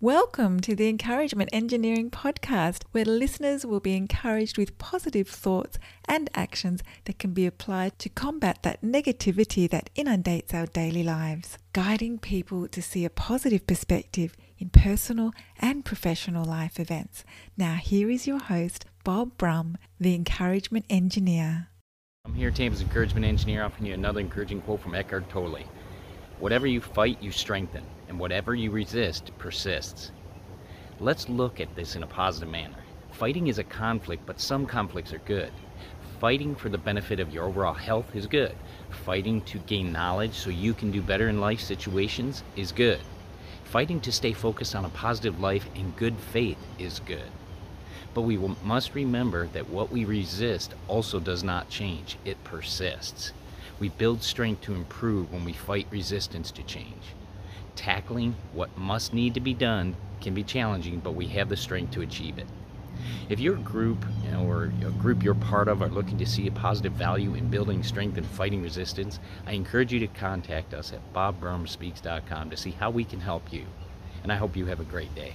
Welcome to the Encouragement Engineering Podcast, where listeners will be encouraged with positive thoughts and actions that can be applied to combat that negativity that inundates our daily lives, guiding people to see a positive perspective in personal and professional life events. Now, here is your host, Bob Brum, the Encouragement Engineer. I'm here, Tampa's Encouragement Engineer, offering you another encouraging quote from Eckhart Tolle. Whatever you fight, you strengthen, and whatever you resist persists. Let's look at this in a positive manner. Fighting is a conflict, but some conflicts are good. Fighting for the benefit of your overall health is good. Fighting to gain knowledge so you can do better in life situations is good. Fighting to stay focused on a positive life in good faith is good. But we must remember that what we resist also does not change, it persists. We build strength to improve when we fight resistance to change. Tackling what must need to be done can be challenging, but we have the strength to achieve it. If your group or a group you're part of are looking to see a positive value in building strength and fighting resistance, I encourage you to contact us at bobbrumspeaks.com to see how we can help you. And I hope you have a great day.